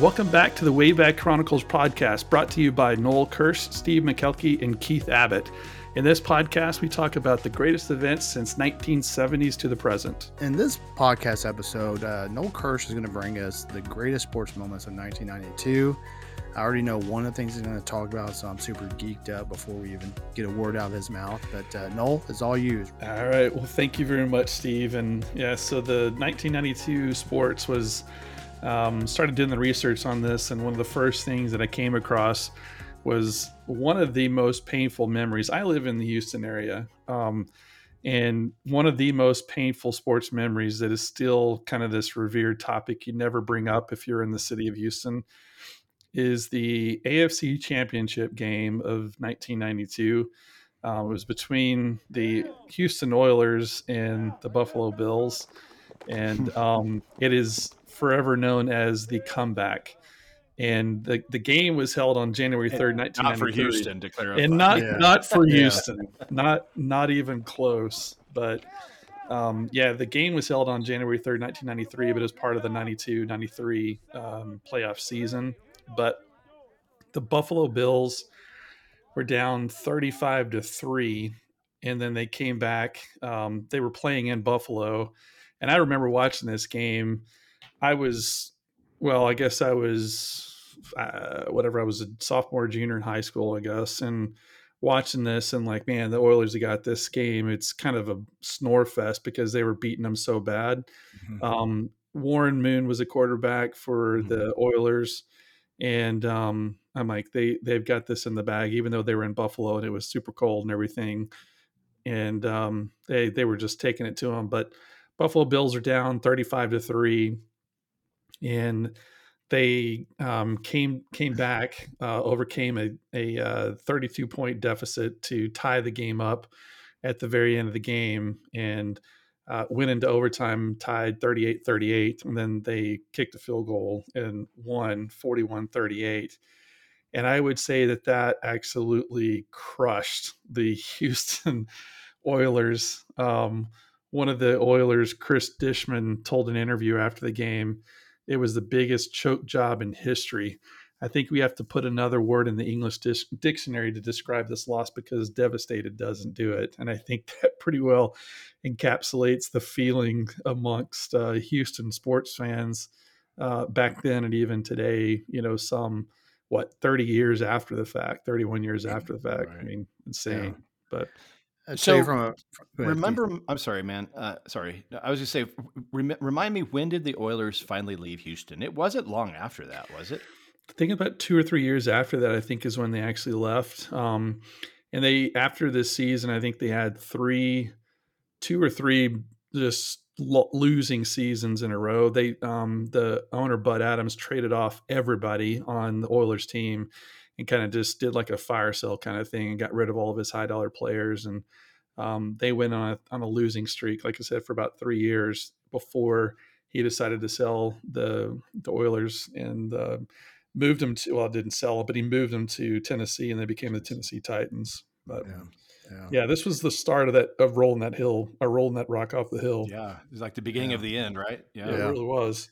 Welcome back to the Wayback Chronicles podcast, brought to you by Noel Kirsch, Steve McKelkey, and Keith Abbott. In this podcast, we talk about the greatest events since 1970s to the present. In this podcast episode, uh, Noel Kirsch is going to bring us the greatest sports moments of 1992. I already know one of the things he's going to talk about, so I'm super geeked up before we even get a word out of his mouth. But uh, Noel, it's all you. All right. Well, thank you very much, Steve. And yeah, so the 1992 sports was um, started doing the research on this, and one of the first things that I came across was one of the most painful memories. I live in the Houston area. Um, and one of the most painful sports memories that is still kind of this revered topic you never bring up if you're in the city of Houston is the AFC Championship game of 1992. Uh, it was between the Houston Oilers and the Buffalo Bills. And um, it is forever known as the comeback and the, the game was held on January third, nineteen ninety three. Not for Houston, to clarify, and not yeah. not for Houston, not not even close. But um, yeah, the game was held on January third, nineteen ninety three, but it was part of the 92-93 um, playoff season. But the Buffalo Bills were down thirty five to three, and then they came back. Um, they were playing in Buffalo, and I remember watching this game. I was well, I guess I was uh, whatever. I was a sophomore, junior in high school, I guess, and watching this and like, man, the Oilers have got this game. It's kind of a snore fest because they were beating them so bad. Mm-hmm. Um, Warren Moon was a quarterback for mm-hmm. the Oilers, and um, I'm like, they they've got this in the bag, even though they were in Buffalo and it was super cold and everything, and um, they they were just taking it to them. But Buffalo Bills are down 35 to three and they um, came came back, uh, overcame a, a uh, 32 point deficit to tie the game up at the very end of the game, and uh, went into overtime tied 38 38. And then they kicked a field goal and won 41 38. And I would say that that absolutely crushed the Houston Oilers. Um, one of the Oilers, Chris Dishman, told an interview after the game it was the biggest choke job in history. I think we have to put another word in the English dis- dictionary to describe this loss because devastated doesn't do it. And I think that pretty well encapsulates the feeling amongst uh, Houston sports fans uh, back then and even today, you know, some, what, 30 years after the fact, 31 years after the fact. Right. I mean, insane. Yeah. But so from a, from, remember, I'm sorry, man. Uh, sorry, I was just say, rem, remind me when did the Oilers finally leave Houston? It wasn't long after that, was it? I think about two or three years after that. I think is when they actually left. Um, and they after this season, I think they had three, two or three just lo- losing seasons in a row. They um, the owner Bud Adams traded off everybody on the Oilers team and kind of just did like a fire sale kind of thing and got rid of all of his high dollar players. And um, they went on a, on a losing streak, like I said, for about three years before he decided to sell the the Oilers and uh, moved them to well, didn't sell it, but he moved them to Tennessee and they became the Tennessee Titans. But yeah. Yeah. yeah. this was the start of that of rolling that hill, or rolling that rock off the hill. Yeah, it was like the beginning yeah. of the end, right? Yeah. yeah, it really was.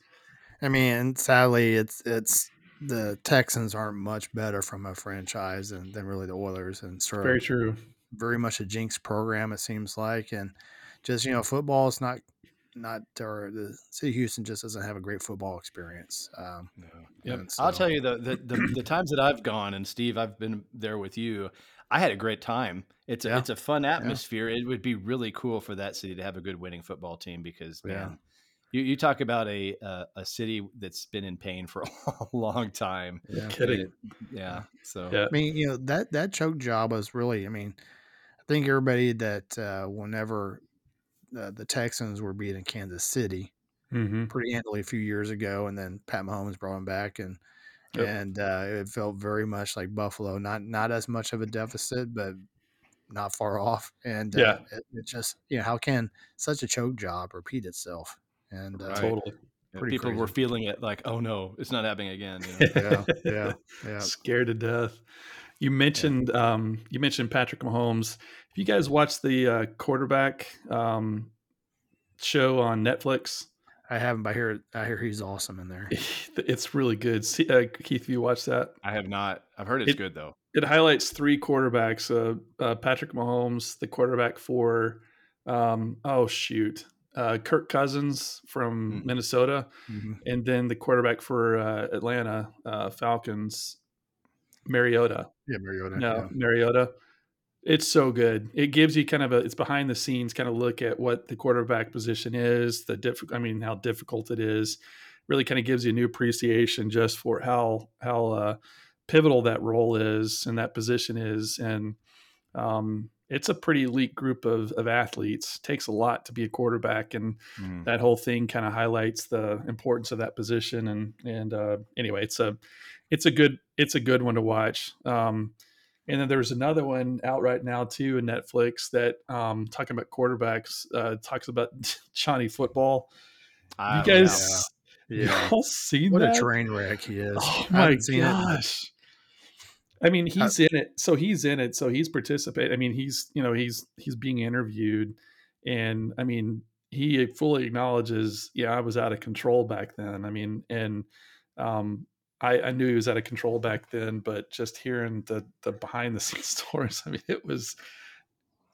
I mean, sadly, it's it's the Texans aren't much better from a franchise than, than really the Oilers, and sort very true. Very much a jinx program, it seems like, and just you know, football is not not or the city of Houston just doesn't have a great football experience. Um, no. Yep. So, I'll tell you the, the, the the times that I've gone, and Steve, I've been there with you. I had a great time. It's a yeah. it's a fun atmosphere. Yeah. It would be really cool for that city to have a good winning football team because man, yeah. You, you talk about a uh, a city that's been in pain for a long time. Yeah. Kidding. It, yeah. So yeah. I mean, you know that that choke job was really. I mean, I think everybody that uh, whenever uh, the Texans were beating Kansas City mm-hmm. pretty handily a few years ago, and then Pat Mahomes brought them back, and yep. and uh, it felt very much like Buffalo. Not not as much of a deficit, but not far off. And uh, yeah, it, it, just you know how can such a choke job repeat itself? And uh, totally people crazy. were feeling it like oh no it's not happening again you know? yeah yeah yeah scared to death you mentioned yeah. um, you mentioned patrick mahomes if you guys watch the uh, quarterback um, show on netflix I haven't, but I hear I hear he's awesome in there. It's really good. See, uh, Keith, have you watch that? I have not. I've heard it's it, good though. It highlights three quarterbacks: uh, uh, Patrick Mahomes, the quarterback for, um, oh shoot, uh, Kirk Cousins from mm-hmm. Minnesota, mm-hmm. and then the quarterback for uh, Atlanta uh, Falcons, Mariota. Yeah, Mariota. No, yeah. Mariota. It's so good. It gives you kind of a it's behind the scenes kind of look at what the quarterback position is, the diff I mean how difficult it is. Really kind of gives you a new appreciation just for how how uh, pivotal that role is and that position is, and um, it's a pretty elite group of, of athletes. Takes a lot to be a quarterback, and mm. that whole thing kind of highlights the importance of that position. And and uh, anyway, it's a it's a good it's a good one to watch. Um, and then there's another one out right now too in Netflix that um, talking about quarterbacks uh, talks about Johnny Football. you guys, yeah, yeah. y'all seen what that? a train wreck he is. Oh my gosh. I mean, he's in it, so he's in it, so he's participating. I mean, he's you know he's he's being interviewed, and I mean he fully acknowledges, yeah, I was out of control back then. I mean, and um, I, I knew he was out of control back then, but just hearing the the behind the scenes stories, I mean, it was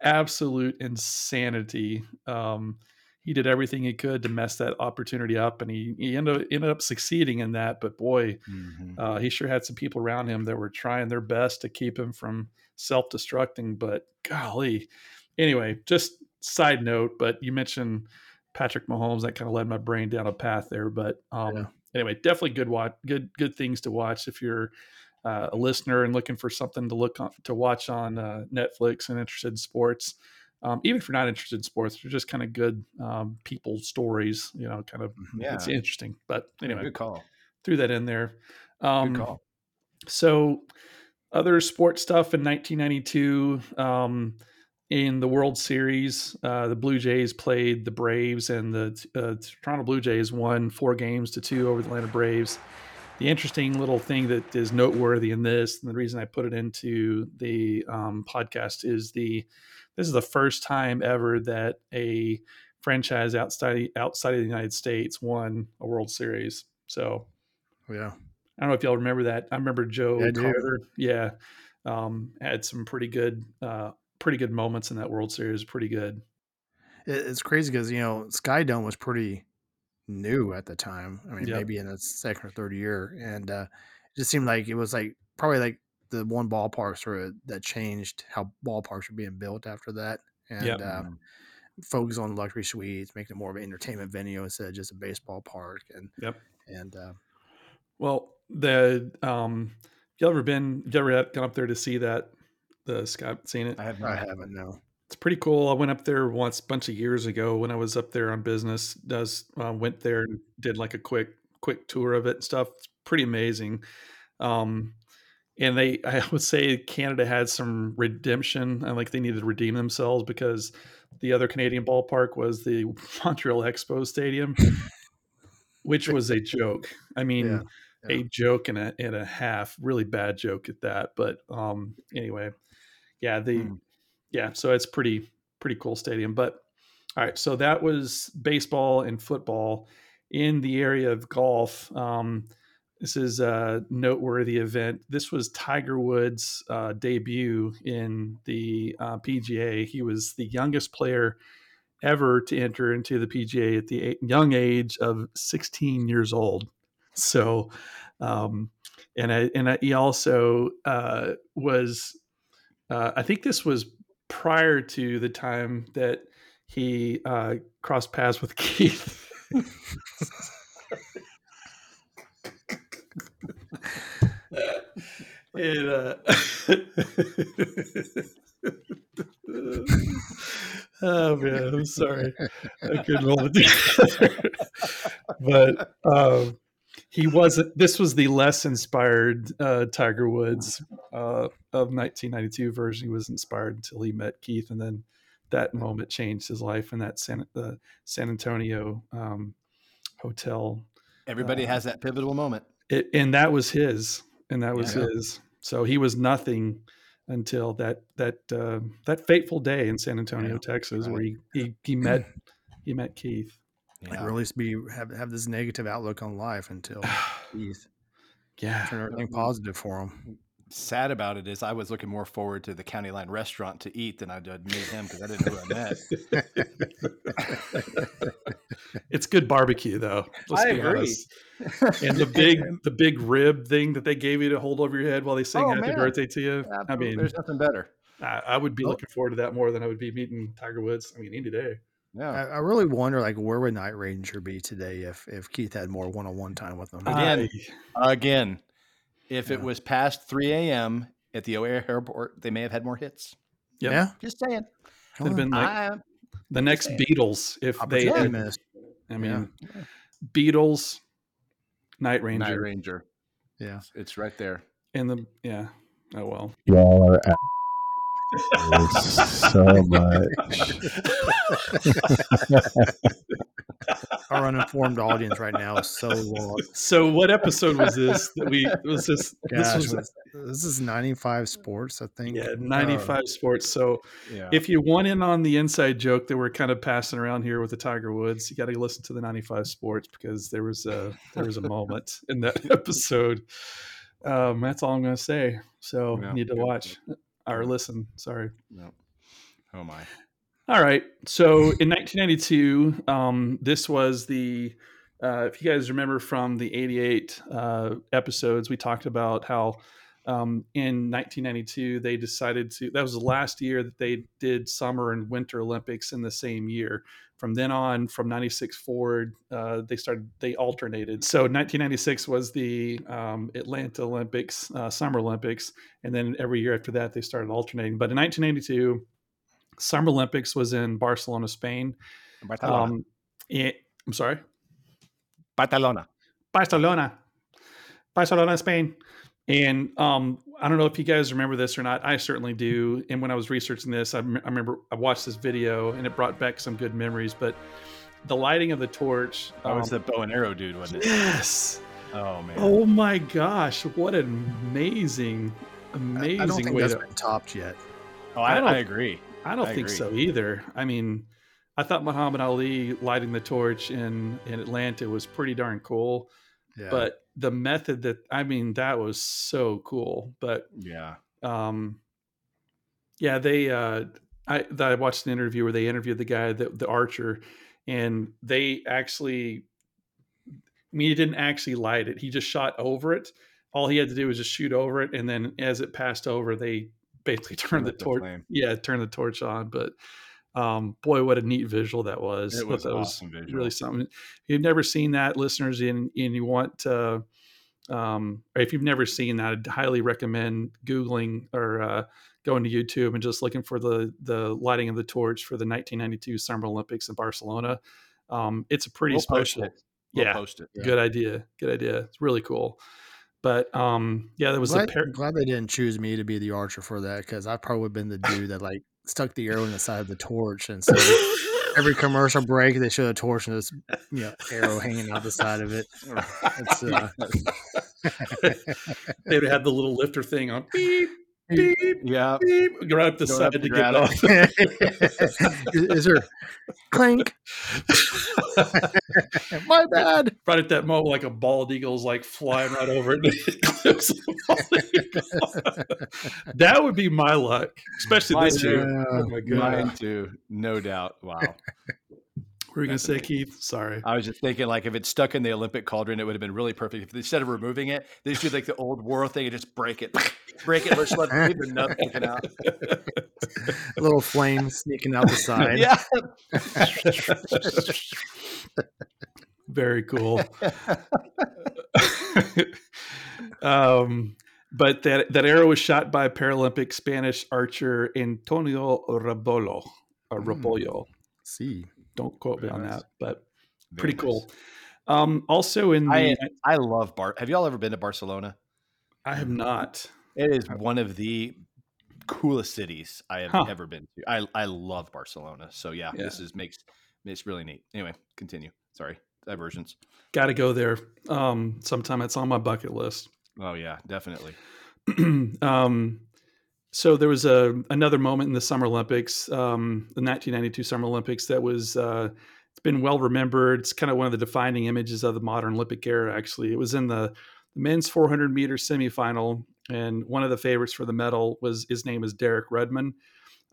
absolute insanity. Um, he did everything he could to mess that opportunity up, and he, he ended, ended up succeeding in that. But boy, mm-hmm. uh, he sure had some people around him that were trying their best to keep him from self destructing. But golly, anyway, just side note. But you mentioned Patrick Mahomes, that kind of led my brain down a path there. But um, yeah anyway, definitely good watch, good good things to watch if you're uh, a listener and looking for something to look on, to watch on uh, Netflix and interested in sports. Um, even if you're not interested in sports, they're just kind of good um, people stories. You know, kind of mm-hmm. yeah. it's interesting. But anyway, good call. Threw that in there. Um, good call. So, other sports stuff in 1992. Um, in the World Series, uh, the Blue Jays played the Braves, and the uh, Toronto Blue Jays won four games to two over the Atlanta Braves. The interesting little thing that is noteworthy in this, and the reason I put it into the um, podcast, is the this is the first time ever that a franchise outside outside of the United States won a World Series. So, yeah, I don't know if y'all remember that. I remember Joe yeah, Carter. Yeah, um, had some pretty good uh, pretty good moments in that World Series. Pretty good. It's crazy because you know Sky Dome was pretty new at the time. I mean, yep. maybe in its second or third year, and uh, it just seemed like it was like probably like the one ballpark sort of that changed how ballparks were being built after that, and yep. uh, focus on luxury suites, making it more of an entertainment venue instead of just a baseball park. And yep, and uh, well, the um, you ever been? You ever gone up there to see that the Scott seen it? I haven't. I haven't. No. It's pretty cool. I went up there once a bunch of years ago when I was up there on business. Does uh, went there and did like a quick quick tour of it and stuff. It's pretty amazing. Um, and they, I would say Canada had some redemption. I like they needed to redeem themselves because the other Canadian ballpark was the Montreal Expo Stadium, which was a joke. I mean, yeah, yeah. a joke and a and a half. Really bad joke at that. But um, anyway, yeah, the mm. yeah, so it's pretty pretty cool stadium. But all right, so that was baseball and football in the area of golf. Um, this is a noteworthy event. This was Tiger Woods' uh, debut in the uh, PGA. He was the youngest player ever to enter into the PGA at the young age of 16 years old. So, um, and I, and I, he also uh, was uh, I think this was prior to the time that he uh, crossed paths with Keith. and, uh, oh man, I'm sorry, I couldn't hold it together. but um, he wasn't. This was the less inspired uh, Tiger Woods uh, of 1992 version. He was inspired until he met Keith, and then that moment changed his life in that San, the San Antonio um, hotel. Everybody uh, has that pivotal moment, it, and that was his, and that was yeah. his. So he was nothing until that that uh, that fateful day in San Antonio, yeah, Texas, right. where he, he he met he met Keith. yeah. like really be have have this negative outlook on life until Keith. yeah turn everything positive for them sad about it is I was looking more forward to the county line restaurant to eat than I did meet him because I didn't know who I met. it's good barbecue though. Let's I agree. Honest. And the big the big rib thing that they gave you to hold over your head while they sing oh, happy man. birthday to you. Absolutely. I mean there's nothing better. I, I would be oh. looking forward to that more than I would be meeting Tiger Woods. I mean any day. Yeah. I, I, really wonder like where would Night Ranger be today if if Keith had more one on one time with them. Again, again, if yeah. it was past 3 a.m. at the O'Hare Airport, they may have had more hits. Yep. Yeah. Just saying. Could have been like I, the next saying. Beatles if they had, missed. I mean, yeah. Beatles, Night Ranger. Night Ranger. Yeah. It's right there. And the, yeah. Oh, well. Y'all are so much. Our uninformed audience right now is so lost. So, what episode was this? That we was this? Gosh, this was this is ninety five sports, I think. Yeah, ninety five sports. So, yeah. if you want in on the inside joke that we're kind of passing around here with the Tiger Woods, you got to listen to the ninety five sports because there was a there was a moment in that episode. Um, that's all I'm going to say. So, yeah, need to watch or listen. Sorry. No. Oh my. All right. So in 1992, um, this was the. Uh, if you guys remember from the 88 uh, episodes, we talked about how um, in 1992 they decided to. That was the last year that they did summer and winter Olympics in the same year from then on, from 96 forward, uh, they started, they alternated. So 1996 was the um, Atlanta Olympics, uh, Summer Olympics. And then every year after that, they started alternating. But in 1992, Summer Olympics was in Barcelona, Spain. Barcelona. Um, it, I'm sorry? Barcelona. Barcelona. Barcelona, Spain. And um, I don't know if you guys remember this or not. I certainly do. And when I was researching this, I, I remember I watched this video and it brought back some good memories. But the lighting of the torch. That um, was the bow and arrow dude, wasn't it? Yes. Oh man. Oh my gosh! What an amazing, amazing I, I don't think way that's to... been topped yet. Oh, I, I, I agree. I don't I think agree. so either. I mean, I thought Muhammad Ali lighting the torch in in Atlanta was pretty darn cool. Yeah. But the method that I mean that was so cool. But yeah, um, yeah, they uh, I I watched an interview where they interviewed the guy the the archer, and they actually. I mean, he didn't actually light it. He just shot over it. All he had to do was just shoot over it, and then as it passed over, they basically turned the torch. Yeah, turned the torch on. But um, boy, what a neat visual that was. It was, that awesome was really something. If you've never seen that, listeners, and, and you want to, um, if you've never seen that, I'd highly recommend Googling or uh, going to YouTube and just looking for the the lighting of the torch for the 1992 Summer Olympics in Barcelona. Um, it's a pretty we'll special. We'll yeah, yeah, good idea. Good idea. It's really cool. But um, yeah, there was glad, a pair. Glad they didn't choose me to be the archer for that because I probably been the dude that like stuck the arrow in the side of the torch, and so every commercial break they show a torch and this you know arrow hanging out the side of it. It's, uh... They'd have had the little lifter thing on. Beep, beep, yeah, beep, right up the Go side up to get off. is, is there clink? My bad. Right at that moment, like a bald eagle's like flying right over it. that would be my luck, especially Mine this too. year. Oh my god. Mine too, no doubt. Wow. Were you gonna say, Keith? Sorry. I was just thinking, like, if it's stuck in the Olympic cauldron, it would have been really perfect. If instead of removing it, they just do like the old war thing and just break it, break it, let's let the nut sticking out. A little flame sneaking out the side. Yeah. Very cool. um, but that that arrow was shot by Paralympic Spanish archer Antonio Rabolo or Rabollo. Mm. See don't quote me on that, but Very pretty nice. cool. Um, also in the, I, I love Bar. Have y'all ever been to Barcelona? I have not. It is one of the coolest cities I have huh. ever been to. I I love Barcelona. So yeah, yeah, this is makes it's really neat. Anyway, continue. Sorry, diversions. Got to go there. Um, sometime it's on my bucket list. Oh yeah, definitely. um, so there was a another moment in the Summer Olympics, um, the 1992 Summer Olympics, that was uh, it's been well remembered. It's kind of one of the defining images of the modern Olympic era. Actually, it was in the men's 400 meter semifinal, and one of the favorites for the medal was his name is Derek Redmond.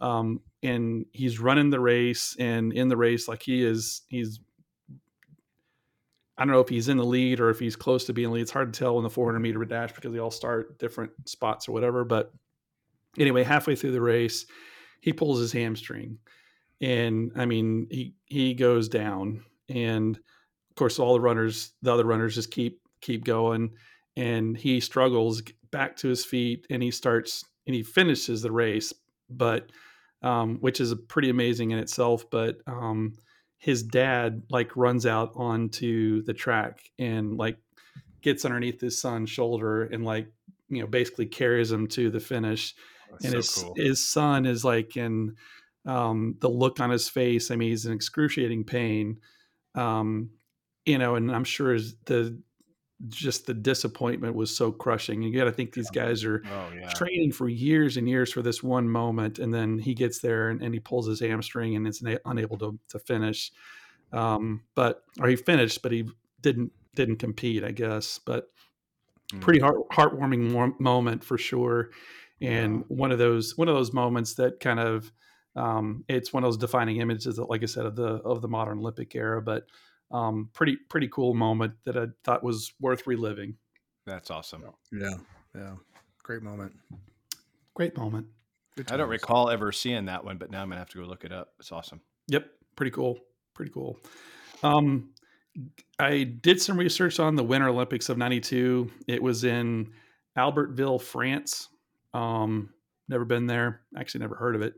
Um, and he's running the race, and in the race, like he is, he's I don't know if he's in the lead or if he's close to being lead. It's hard to tell in the 400 meter dash because they all start different spots or whatever. But anyway, halfway through the race, he pulls his hamstring, and I mean he he goes down, and of course all the runners, the other runners, just keep keep going, and he struggles back to his feet, and he starts and he finishes the race, but um, which is pretty amazing in itself, but um, his dad like runs out onto the track and like gets underneath his son's shoulder and like you know basically carries him to the finish That's and so his cool. his son is like in um, the look on his face i mean he's in excruciating pain um, you know and i'm sure the just the disappointment was so crushing. And you got to think these guys are oh, yeah. training for years and years for this one moment, and then he gets there and, and he pulls his hamstring and is na- unable to to finish. Um, but or he finished, but he didn't didn't compete, I guess. But mm. pretty heart, heartwarming moment for sure, and one of those one of those moments that kind of um, it's one of those defining images that, like I said, of the of the modern Olympic era, but um, pretty pretty cool moment that I thought was worth reliving. That's awesome. Yeah, yeah, great moment. Great moment. I don't recall ever seeing that one, but now I'm gonna have to go look it up. It's awesome. Yep, pretty cool. Pretty cool. Um, I did some research on the Winter Olympics of '92. It was in Albertville, France. Um, never been there. Actually, never heard of it.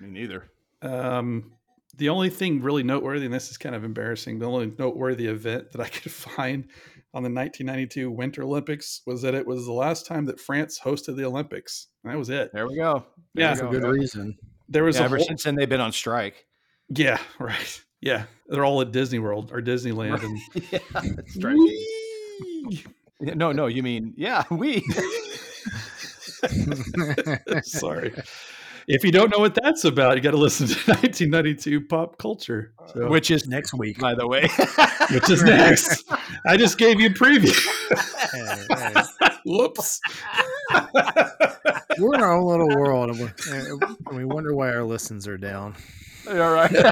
Me neither. Um, the only thing really noteworthy, and this is kind of embarrassing, the only noteworthy event that I could find on the 1992 Winter Olympics was that it was the last time that France hosted the Olympics. That was it. There we go. There yeah, that's a good reason. There was yeah, ever whole, since then they've been on strike. Yeah, right. Yeah, they're all at Disney World or Disneyland, and yeah, no, no, you mean yeah, we. Sorry if you don't know what that's about, you got to listen to 1992 pop culture, so. Uh, which is next week, by the way. which is next. I just gave you a preview. hey, hey. Whoops. We're in our own little world, and we wonder why our listens are down. All right. Who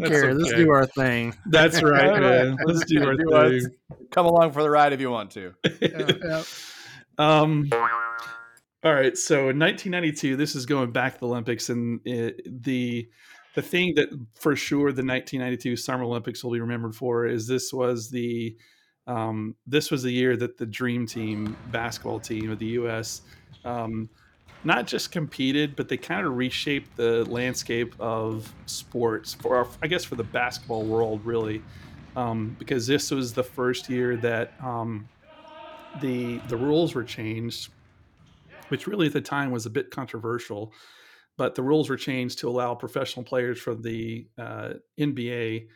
cares? Okay. Let's do our thing. That's right, man. Let's do our thing. Come along for the ride if you want to. Yeah, yeah. Um, all right, so in 1992, this is going back to the Olympics, and it, the the thing that for sure the 1992 Summer Olympics will be remembered for is this was the um, this was the year that the Dream Team basketball team of the U.S. Um, not just competed, but they kind of reshaped the landscape of sports for, I guess, for the basketball world, really, um, because this was the first year that um, the the rules were changed which really at the time was a bit controversial. But the rules were changed to allow professional players from the uh, NBA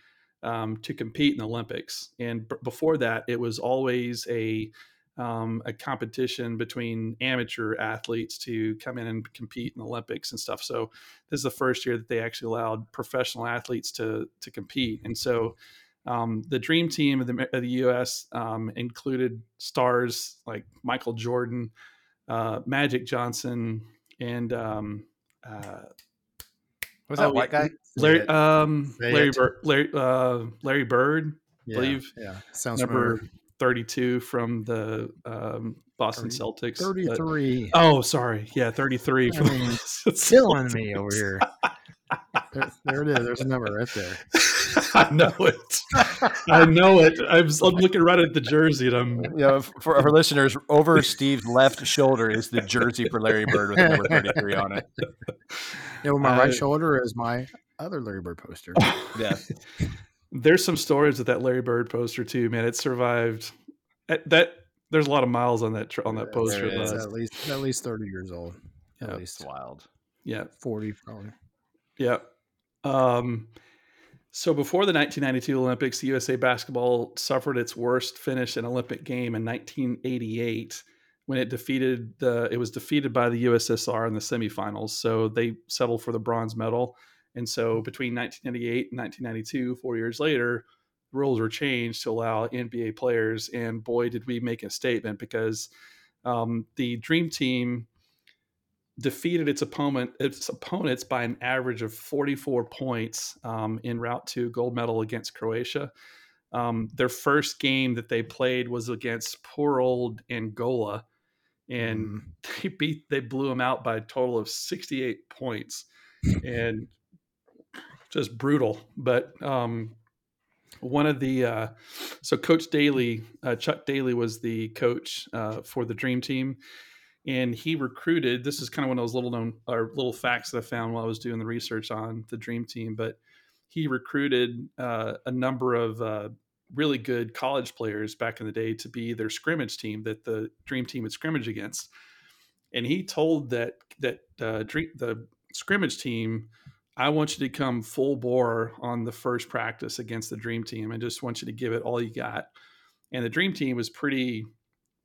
um, to compete in the Olympics. And b- before that, it was always a um, a competition between amateur athletes to come in and compete in the Olympics and stuff. So this is the first year that they actually allowed professional athletes to to compete. And so um, the dream team of the, of the U.S. Um, included stars like Michael Jordan, uh, Magic Johnson, and um, uh, was that oh, white guy? Larry, um, Larry, Bird, Larry, uh, Larry Bird, yeah, believe. Yeah, sounds number familiar. thirty-two from the um, Boston 30, Celtics. Thirty-three. But, oh, sorry. Yeah, thirty-three. I mean, killing me over here. there, there, it is. There's a number right there. I know it. I know it. I'm, I'm, looking right at the jersey, and I'm. You know, for our listeners, over Steve's left shoulder is the jersey for Larry Bird with number 33 on it. Yeah, well, my uh, right shoulder is my other Larry Bird poster. yeah. There's some stories with that Larry Bird poster too, man. It survived. That there's a lot of miles on that on that poster. It's at least at least 30 years old. At yeah, least wild. Yeah, 40 probably. Yeah. Um, so before the 1992 Olympics, the USA basketball suffered its worst finish in Olympic game in 1988 when it defeated the it was defeated by the USSR in the semifinals. So they settled for the bronze medal And so between 1998 and 1992, four years later, rules were changed to allow NBA players. And boy, did we make a statement because um, the Dream Team defeated its opponent its opponents by an average of 44 points um, in route to gold medal against Croatia. Um, their first game that they played was against poor old Angola, and mm. they beat they blew them out by a total of 68 points, and just brutal. But um, one of the uh, so Coach Daly, uh, Chuck Daly was the coach uh, for the Dream Team, and he recruited. This is kind of one of those little known or little facts that I found while I was doing the research on the Dream Team, but he recruited uh, a number of uh, really good college players back in the day to be their scrimmage team that the Dream Team would scrimmage against. And he told that that uh, dream, the scrimmage team, I want you to come full bore on the first practice against the Dream Team. I just want you to give it all you got. And the Dream Team was pretty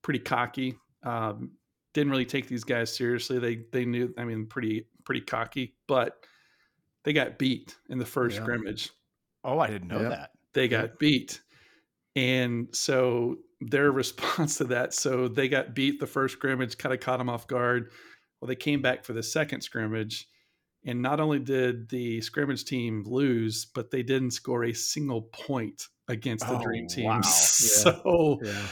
pretty cocky. Um, didn't really take these guys seriously. They they knew, I mean, pretty pretty cocky, but they got beat in the first yeah. scrimmage. Oh, I didn't know yeah. that. They got beat. And so their response to that, so they got beat the first scrimmage, kind of caught them off guard. Well, they came back for the second scrimmage. And not only did the scrimmage team lose, but they didn't score a single point against the oh, Dream Team. Wow. So yeah.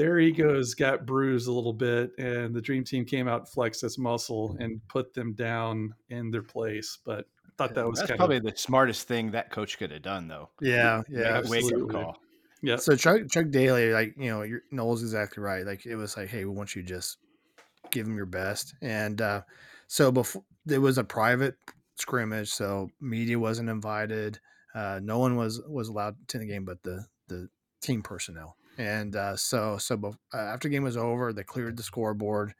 Their egos got bruised a little bit, and the Dream Team came out, flexed its muscle, and put them down in their place. But I thought that was That's probably of, the smartest thing that coach could have done, though. Yeah, yeah, wake up call. Yeah. So Chuck Chuck Daly, like you know, Noel's exactly right. Like it was like, hey, we want you to just give them your best. And uh, so before there was a private scrimmage, so media wasn't invited. Uh, no one was was allowed to the game, but the the team personnel. And uh, so so bef- uh, after the game was over, they cleared the scoreboard,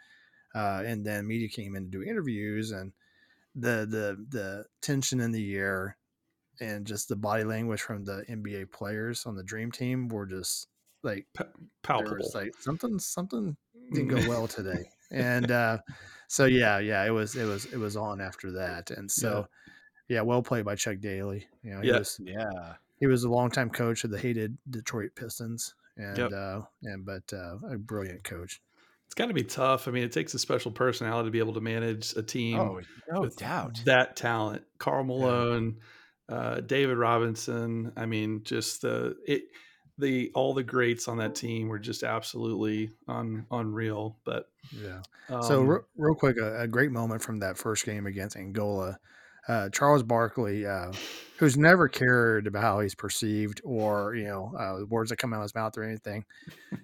uh, and then media came in to do interviews and the the the tension in the air and just the body language from the NBA players on the dream team were just like P- palpable. Like something something didn't go well today. and uh so yeah, yeah, it was it was it was on after that. And so yeah, yeah well played by Chuck Daly. You know, he yeah. was yeah. He was a longtime coach of the hated Detroit Pistons. And yep. uh and but uh a brilliant coach it's got to be tough. I mean, it takes a special personality to be able to manage a team. Oh, no doubt. That talent, Karl Malone, yeah. uh, David Robinson. I mean, just the it, the all the greats on that team were just absolutely un, unreal. But yeah. Um, so real, real quick, a, a, great moment from that first game against Angola uh, Charles Barkley, uh, who's never cared about how he's perceived or you know uh, words that come out of his mouth or anything.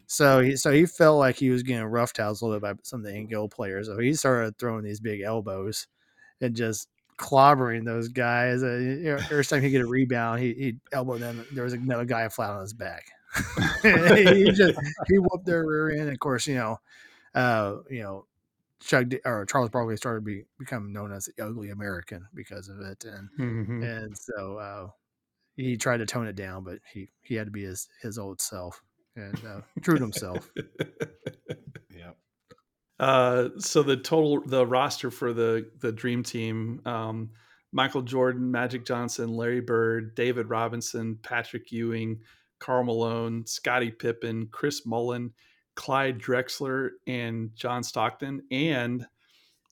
So he so he felt like he was getting roughed out a little bit by some of the Angola players. So he started throwing these big elbows and just clobbering those guys. Uh, you know, every time he get a rebound, he he elbowed them. There was another guy flat on his back. he just he whooped their rear end. Of course, you know, uh, you know, Chuck or Charles Barkley started to be become known as the ugly American because of it, and mm-hmm. and so uh, he tried to tone it down, but he he had to be his his old self and uh, true to himself. yeah. Uh, so the total the roster for the the Dream Team: um, Michael Jordan, Magic Johnson, Larry Bird, David Robinson, Patrick Ewing, Karl Malone, Scottie Pippen, Chris Mullin, Clyde Drexler and John Stockton and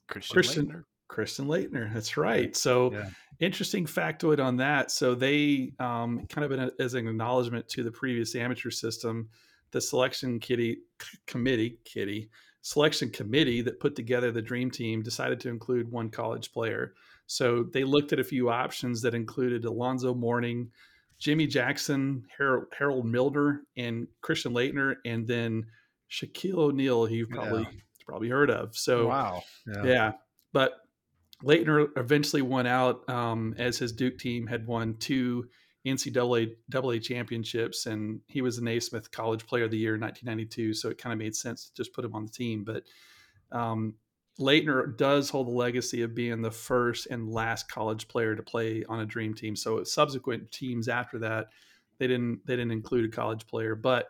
Christian Christian Laettner. Christian Laettner. That's right. So yeah. interesting factoid on that. So they um, kind of an, as an acknowledgement to the previous amateur system, the selection kitty committee kitty selection committee that put together the dream team decided to include one college player. So they looked at a few options that included Alonzo Mourning, Jimmy Jackson, Harold, Harold and Christian Laettner, and then Shaquille O'Neal, you've probably yeah. probably heard of. So wow, yeah. yeah. But Laettner eventually won out um, as his Duke team had won two NCAA AA championships, and he was the Naismith College Player of the Year in 1992. So it kind of made sense to just put him on the team. But um, Laettner does hold the legacy of being the first and last college player to play on a dream team. So subsequent teams after that, they didn't they didn't include a college player, but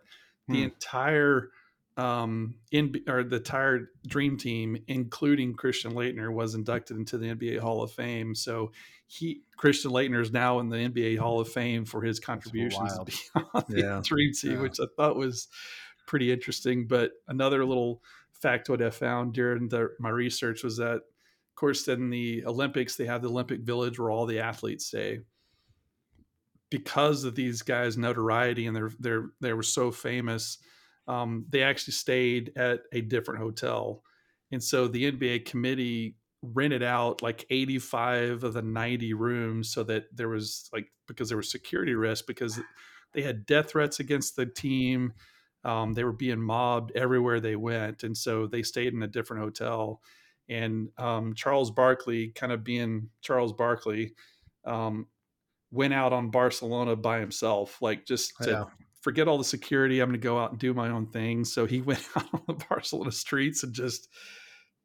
the hmm. entire um, in or the tired Dream Team, including Christian Laettner, was inducted into the NBA Hall of Fame. So he Christian Laettner is now in the NBA Hall of Fame for his contributions beyond yeah. the Dream Team, yeah. which I thought was pretty interesting. But another little factoid I found during the, my research was that, of course, in the Olympics they have the Olympic Village where all the athletes stay. Because of these guys' notoriety and they're they're they were so famous, um, they actually stayed at a different hotel. And so the NBA committee rented out like 85 of the 90 rooms so that there was like, because there was security risk, because they had death threats against the team. Um, they were being mobbed everywhere they went. And so they stayed in a different hotel. And um, Charles Barkley, kind of being Charles Barkley, um, went out on Barcelona by himself, like just to forget all the security. I'm going to go out and do my own thing. So he went out on the Barcelona streets and just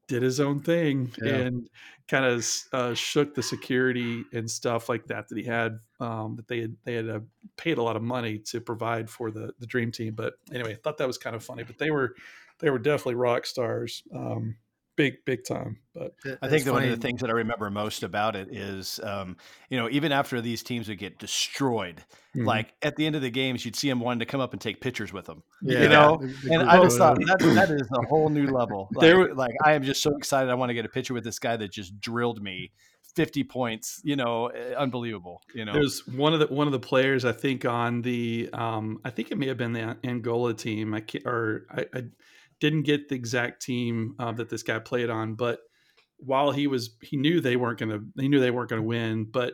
did his own thing yeah. and kind of uh, shook the security and stuff like that that he had um, that they had they had uh, paid a lot of money to provide for the the dream team but anyway i thought that was kind of funny but they were they were definitely rock stars um, big big time but i think that one of the things that i remember most about it is um, you know even after these teams would get destroyed mm-hmm. like at the end of the games you'd see them wanting to come up and take pictures with them yeah. you know? And i just thought that, that is a whole new level. Like, there, like i am just so excited i want to get a picture with this guy that just drilled me 50 points you know eh, unbelievable you know? There's one of the one of the players i think on the um i think it may have been the angola team i can't or i, I didn't get the exact team uh, that this guy played on, but while he was, he knew they weren't going to, he knew they weren't going to win. But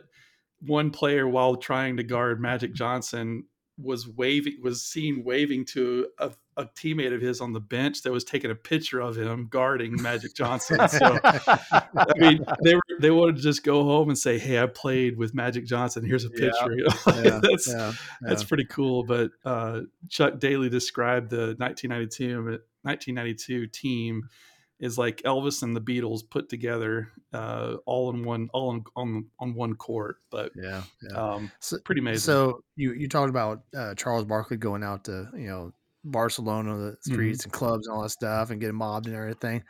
one player, while trying to guard Magic Johnson, was waving, was seen waving to a, a teammate of his on the bench that was taking a picture of him guarding Magic Johnson. So, I mean, they were, they wanted to just go home and say, "Hey, I played with Magic Johnson. Here's a picture." Yeah. You know? yeah, that's yeah, that's pretty cool. But uh, Chuck Daly described the 1992 1992 team is like Elvis and the Beatles put together, uh, all in one, all on on, on one court. But yeah, yeah. Um, so, pretty amazing. So you you talked about uh, Charles Barkley going out to you know Barcelona, the streets mm-hmm. and clubs and all that stuff, and getting mobbed and everything.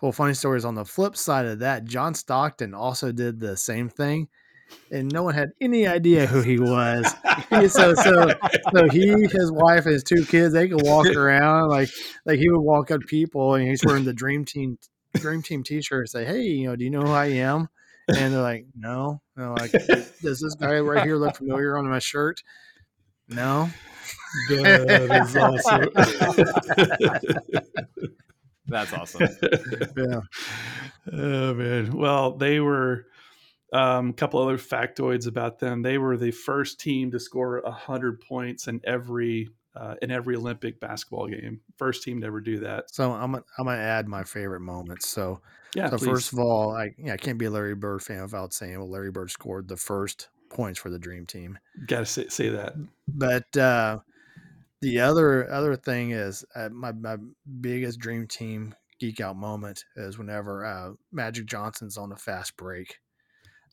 Well, funny story is on the flip side of that, John Stockton also did the same thing and no one had any idea who he was. so so so he, his wife, and his two kids, they could walk around like like he would walk up to people and he's wearing the dream team dream team t-shirt and say, Hey, you know, do you know who I am? And they're like, No. And like, does this guy right here look familiar on my shirt? No. That is awesome. That's awesome. Yeah. Oh man. Well, they were um, a couple other factoids about them: they were the first team to score hundred points in every uh, in every Olympic basketball game. First team to ever do that. So I'm gonna, I'm gonna add my favorite moments. So yeah, so please. first of all, I yeah I can't be a Larry Bird fan without saying well Larry Bird scored the first points for the Dream Team. Got to say, say that. But uh, the other other thing is uh, my my biggest Dream Team geek out moment is whenever uh, Magic Johnson's on a fast break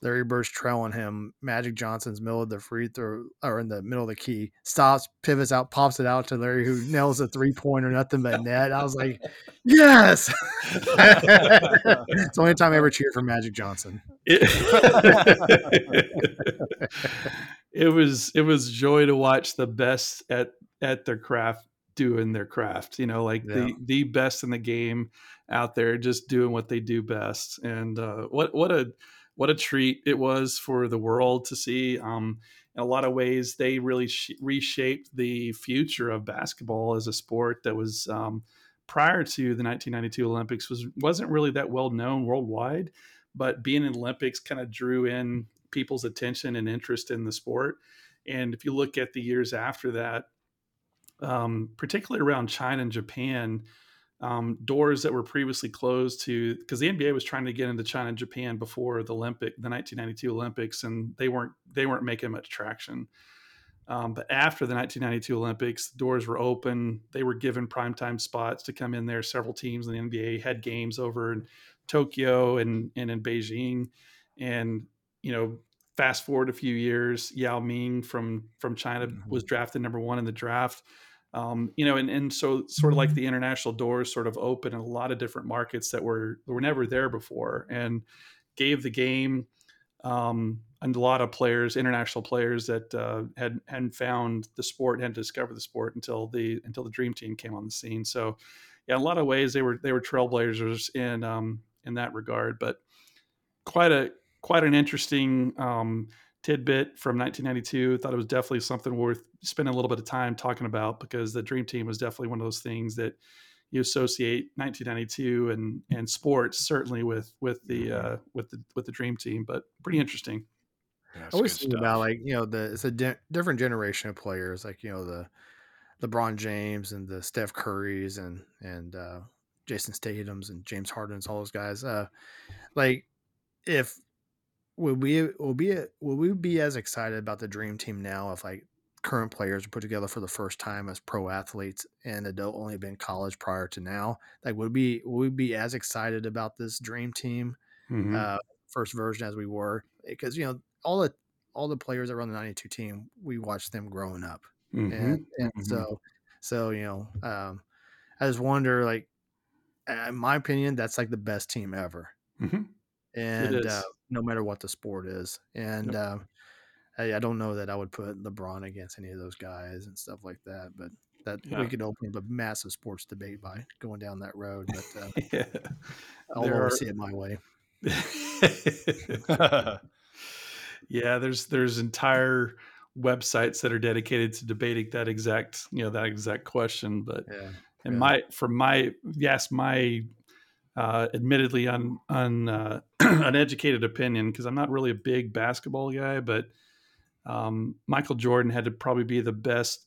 Larry Bird's trailing him. Magic Johnson's middle of the free throw or in the middle of the key stops, pivots out, pops it out to Larry, who nails a three pointer, nothing but net. I was like, yes. it's the only time I ever cheered for Magic Johnson. It, it was it was joy to watch the best at at their craft doing their craft. You know, like yeah. the the best in the game out there, just doing what they do best. And uh, what what a what a treat it was for the world to see. Um, in a lot of ways, they really sh- reshaped the future of basketball as a sport that was um, prior to the 1992 Olympics was wasn't really that well known worldwide. But being in Olympics kind of drew in people's attention and interest in the sport. And if you look at the years after that, um, particularly around China and Japan, um, doors that were previously closed to because the NBA was trying to get into China and Japan before the Olympic, the 1992 Olympics, and they weren't they weren't making much traction. Um, but after the 1992 Olympics, doors were open. They were given primetime spots to come in there. Several teams in the NBA had games over in Tokyo and, and in Beijing. And, you know, fast forward a few years, Yao Ming from, from China mm-hmm. was drafted number one in the draft um, you know, and, and so sort of like the international doors sort of open in a lot of different markets that were were never there before, and gave the game um, and a lot of players, international players that uh, had hadn't found the sport, hadn't discovered the sport until the until the Dream Team came on the scene. So, yeah, in a lot of ways they were they were trailblazers in um, in that regard. But quite a quite an interesting um, tidbit from 1992. Thought it was definitely something worth spending a little bit of time talking about because the Dream Team was definitely one of those things that you associate 1992 and and sports certainly with with the mm-hmm. uh, with the with the Dream Team, but pretty interesting. I always think about like you know the it's a di- different generation of players like you know the LeBron James and the Steph Currys and and uh, Jayson Tatum's and James Harden's all those guys. Uh, like if would we will be will we be as excited about the dream team now if like current players are put together for the first time as pro athletes and had only been college prior to now like would we would we be as excited about this dream team mm-hmm. uh, first version as we were because you know all the all the players that run the 92 team we watched them growing up mm-hmm. and and mm-hmm. so so you know um i just wonder like in my opinion that's like the best team ever mm-hmm. And uh, no matter what the sport is and yep. uh, I, I, don't know that i would put lebron against any of those guys and stuff like that but that yeah. we could open up a massive sports debate by going down that road but uh, yeah. i'll there always are... see it my way yeah, there's there's entire websites that are dedicated to debating that exact you know that exact question. But yeah, and yeah. my from my yes my uh, admittedly un, un uh, uneducated opinion because I'm not really a big basketball guy, but um, Michael Jordan had to probably be the best,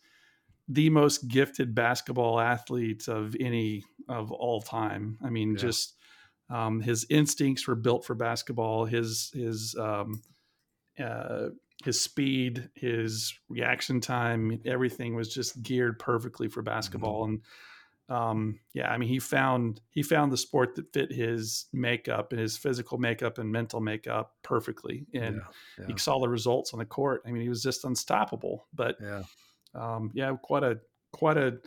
the most gifted basketball athlete of any of all time. I mean, yeah. just um, his instincts were built for basketball. His his um, uh, his speed, his reaction time, everything was just geared perfectly for basketball. Mm-hmm. And um, yeah, I mean, he found he found the sport that fit his makeup and his physical makeup and mental makeup perfectly, and yeah, yeah. he saw the results on the court. I mean, he was just unstoppable. But yeah, um, yeah, quite a quite a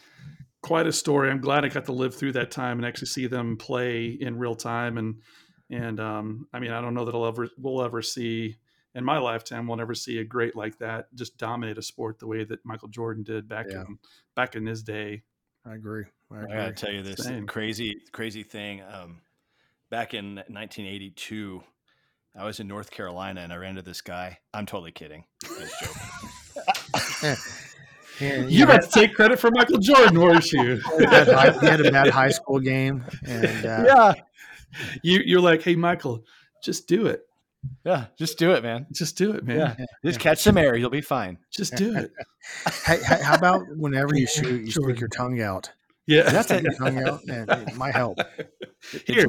quite a story. I'm glad I got to live through that time and actually see them play in real time. And and um, I mean, I don't know that I'll ever we'll ever see in my lifetime we'll never see a great like that just dominate a sport the way that Michael Jordan did back yeah. in back in his day. I agree. I, agree. I gotta tell you this Same. crazy crazy thing. Um, back in 1982, I was in North Carolina and I ran into this guy. I'm totally kidding. I was joking. And, you, you to take credit for Michael Jordan, weren't you? he, had, he had a bad high school game, and uh, yeah, you you're like, hey, Michael, just do it. Yeah, just do it, man. Just do it, man. Yeah. Just catch some air. You'll be fine. Just do it. hey, how about whenever you shoot, you stick your tongue out? Yeah, that's it. Your tongue out, and it might help. Here,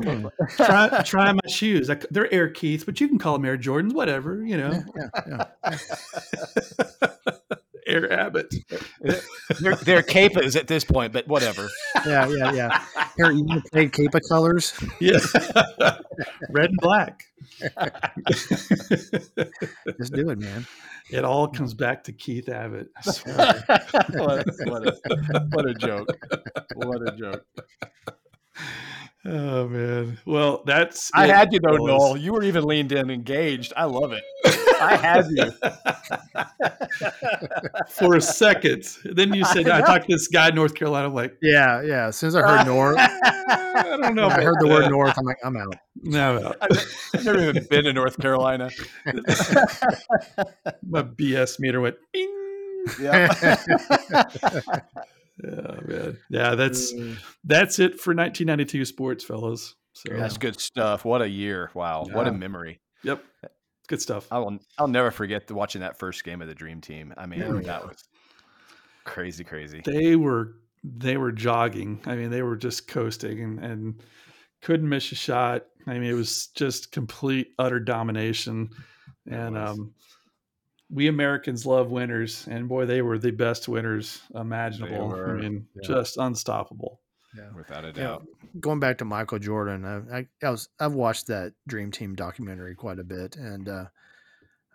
try try my shoes. they're Air Keith, but you can call them Air Jordans, whatever. You know. Yeah, yeah, Air Abbott. they're, they're capas at this point, but whatever. Yeah, yeah, yeah. Here, you can play capa colors. Yeah, red and black. Just do it, man. It all comes back to Keith Abbott. what, what, a, what a joke! What a joke! Oh man. Well, that's. I had you though, Noel. You were even leaned in, engaged. I love it. I had you for a second. Then you said, "I, I talked to this guy in North Carolina." I'm like, "Yeah, yeah." As soon as I heard North, I don't know. I heard the word North. I'm like, "I'm out." No, out. I've never even been to North Carolina. My BS meter went. Bing. Yeah. Yeah, man. Yeah, that's mm. that's it for 1992 sports, fellas. So that's good stuff. What a year! Wow, yeah. what a memory. Yep, good stuff. I will. I'll never forget watching that first game of the Dream Team. I mean, yeah. that was crazy, crazy. They were they were jogging. I mean, they were just coasting and and couldn't miss a shot. I mean, it was just complete utter domination. And um, we Americans love winners, and boy, they were the best winners imaginable. I mean, yeah. just unstoppable. Yeah, without a doubt. Yeah. Going back to Michael Jordan, I, I, I, was I've watched that Dream Team documentary quite a bit, and uh,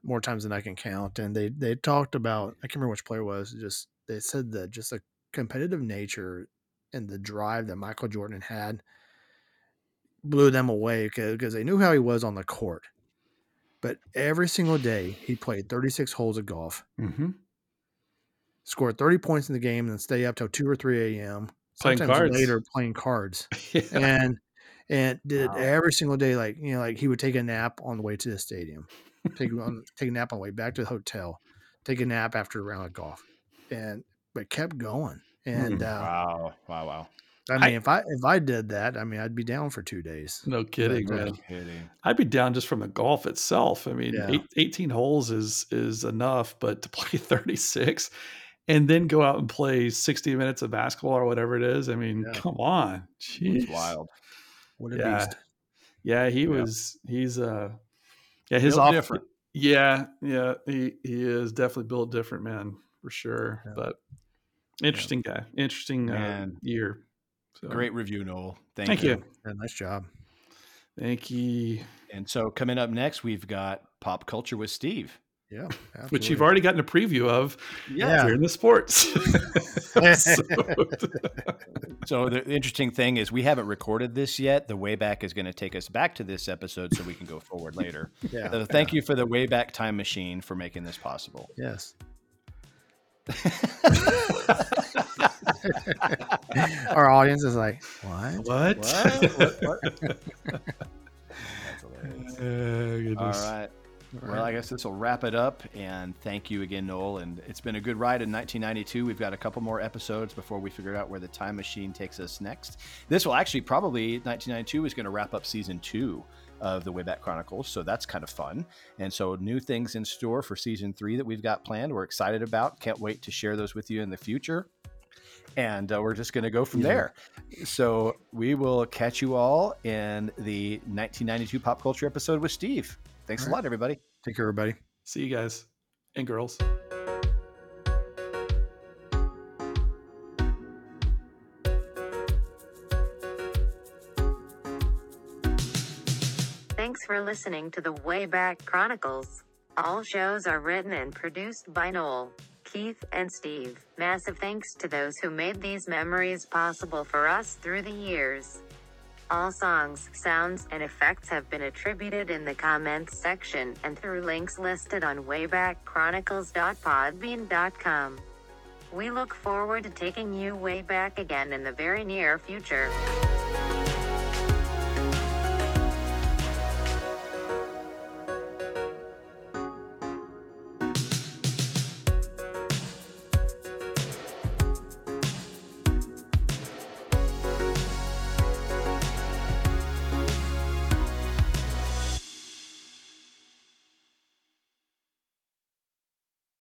more times than I can count. And they they talked about I can't remember which player was. Just they said that just a competitive nature and the drive that Michael Jordan had blew them away because they knew how he was on the court. But every single day he played 36 holes of golf, mm-hmm. scored 30 points in the game, and then stay up till 2 or 3 a.m. Playing sometimes cards. later playing cards. yeah. And and did wow. every single day. Like you know, like he would take a nap on the way to the stadium, take on take a nap on the way back to the hotel, take a nap after a round of golf, and but kept going. And mm. uh, wow, wow, wow. I mean, I, if I if I did that, I mean, I'd be down for two days. No kidding, but, man. No kidding. I'd be down just from the golf itself. I mean, yeah. eight, 18 holes is is enough, but to play 36 and then go out and play 60 minutes of basketball or whatever it is, I mean, yeah. come on. Jeez. It's wild. What a yeah. beast. Yeah, he yeah. was he's uh yeah, his off different. Yeah, yeah, he he is definitely built different, man, for sure. But interesting guy. Interesting uh, year. So. Great review, Noel. Thank, Thank you. you. Yeah, nice job. Thank you. And so coming up next, we've got pop culture with Steve. Yeah, absolutely. which you've already gotten a preview of. Yeah, here in the sports. so. so the interesting thing is we haven't recorded this yet. The Wayback is going to take us back to this episode so we can go forward later. yeah. So thank yeah. you for the Wayback Time Machine for making this possible. Yes. Our audience is like, what? What? What? what? what? Uh, All right. Well, I guess this will wrap it up. And thank you again, Noel. And it's been a good ride in 1992. We've got a couple more episodes before we figure out where the time machine takes us next. This will actually probably 1992 is going to wrap up season two of the Wayback Chronicles. So that's kind of fun. And so new things in store for season three that we've got planned. We're excited about. Can't wait to share those with you in the future. And uh, we're just going to go from yeah. there. So we will catch you all in the 1992 pop culture episode with Steve. Thanks a lot, everybody. Take care, everybody. See you guys and girls. Thanks for listening to the Wayback Chronicles. All shows are written and produced by Noel, Keith, and Steve. Massive thanks to those who made these memories possible for us through the years. All songs, sounds, and effects have been attributed in the comments section and through links listed on waybackchronicles.podbean.com. We look forward to taking you way back again in the very near future.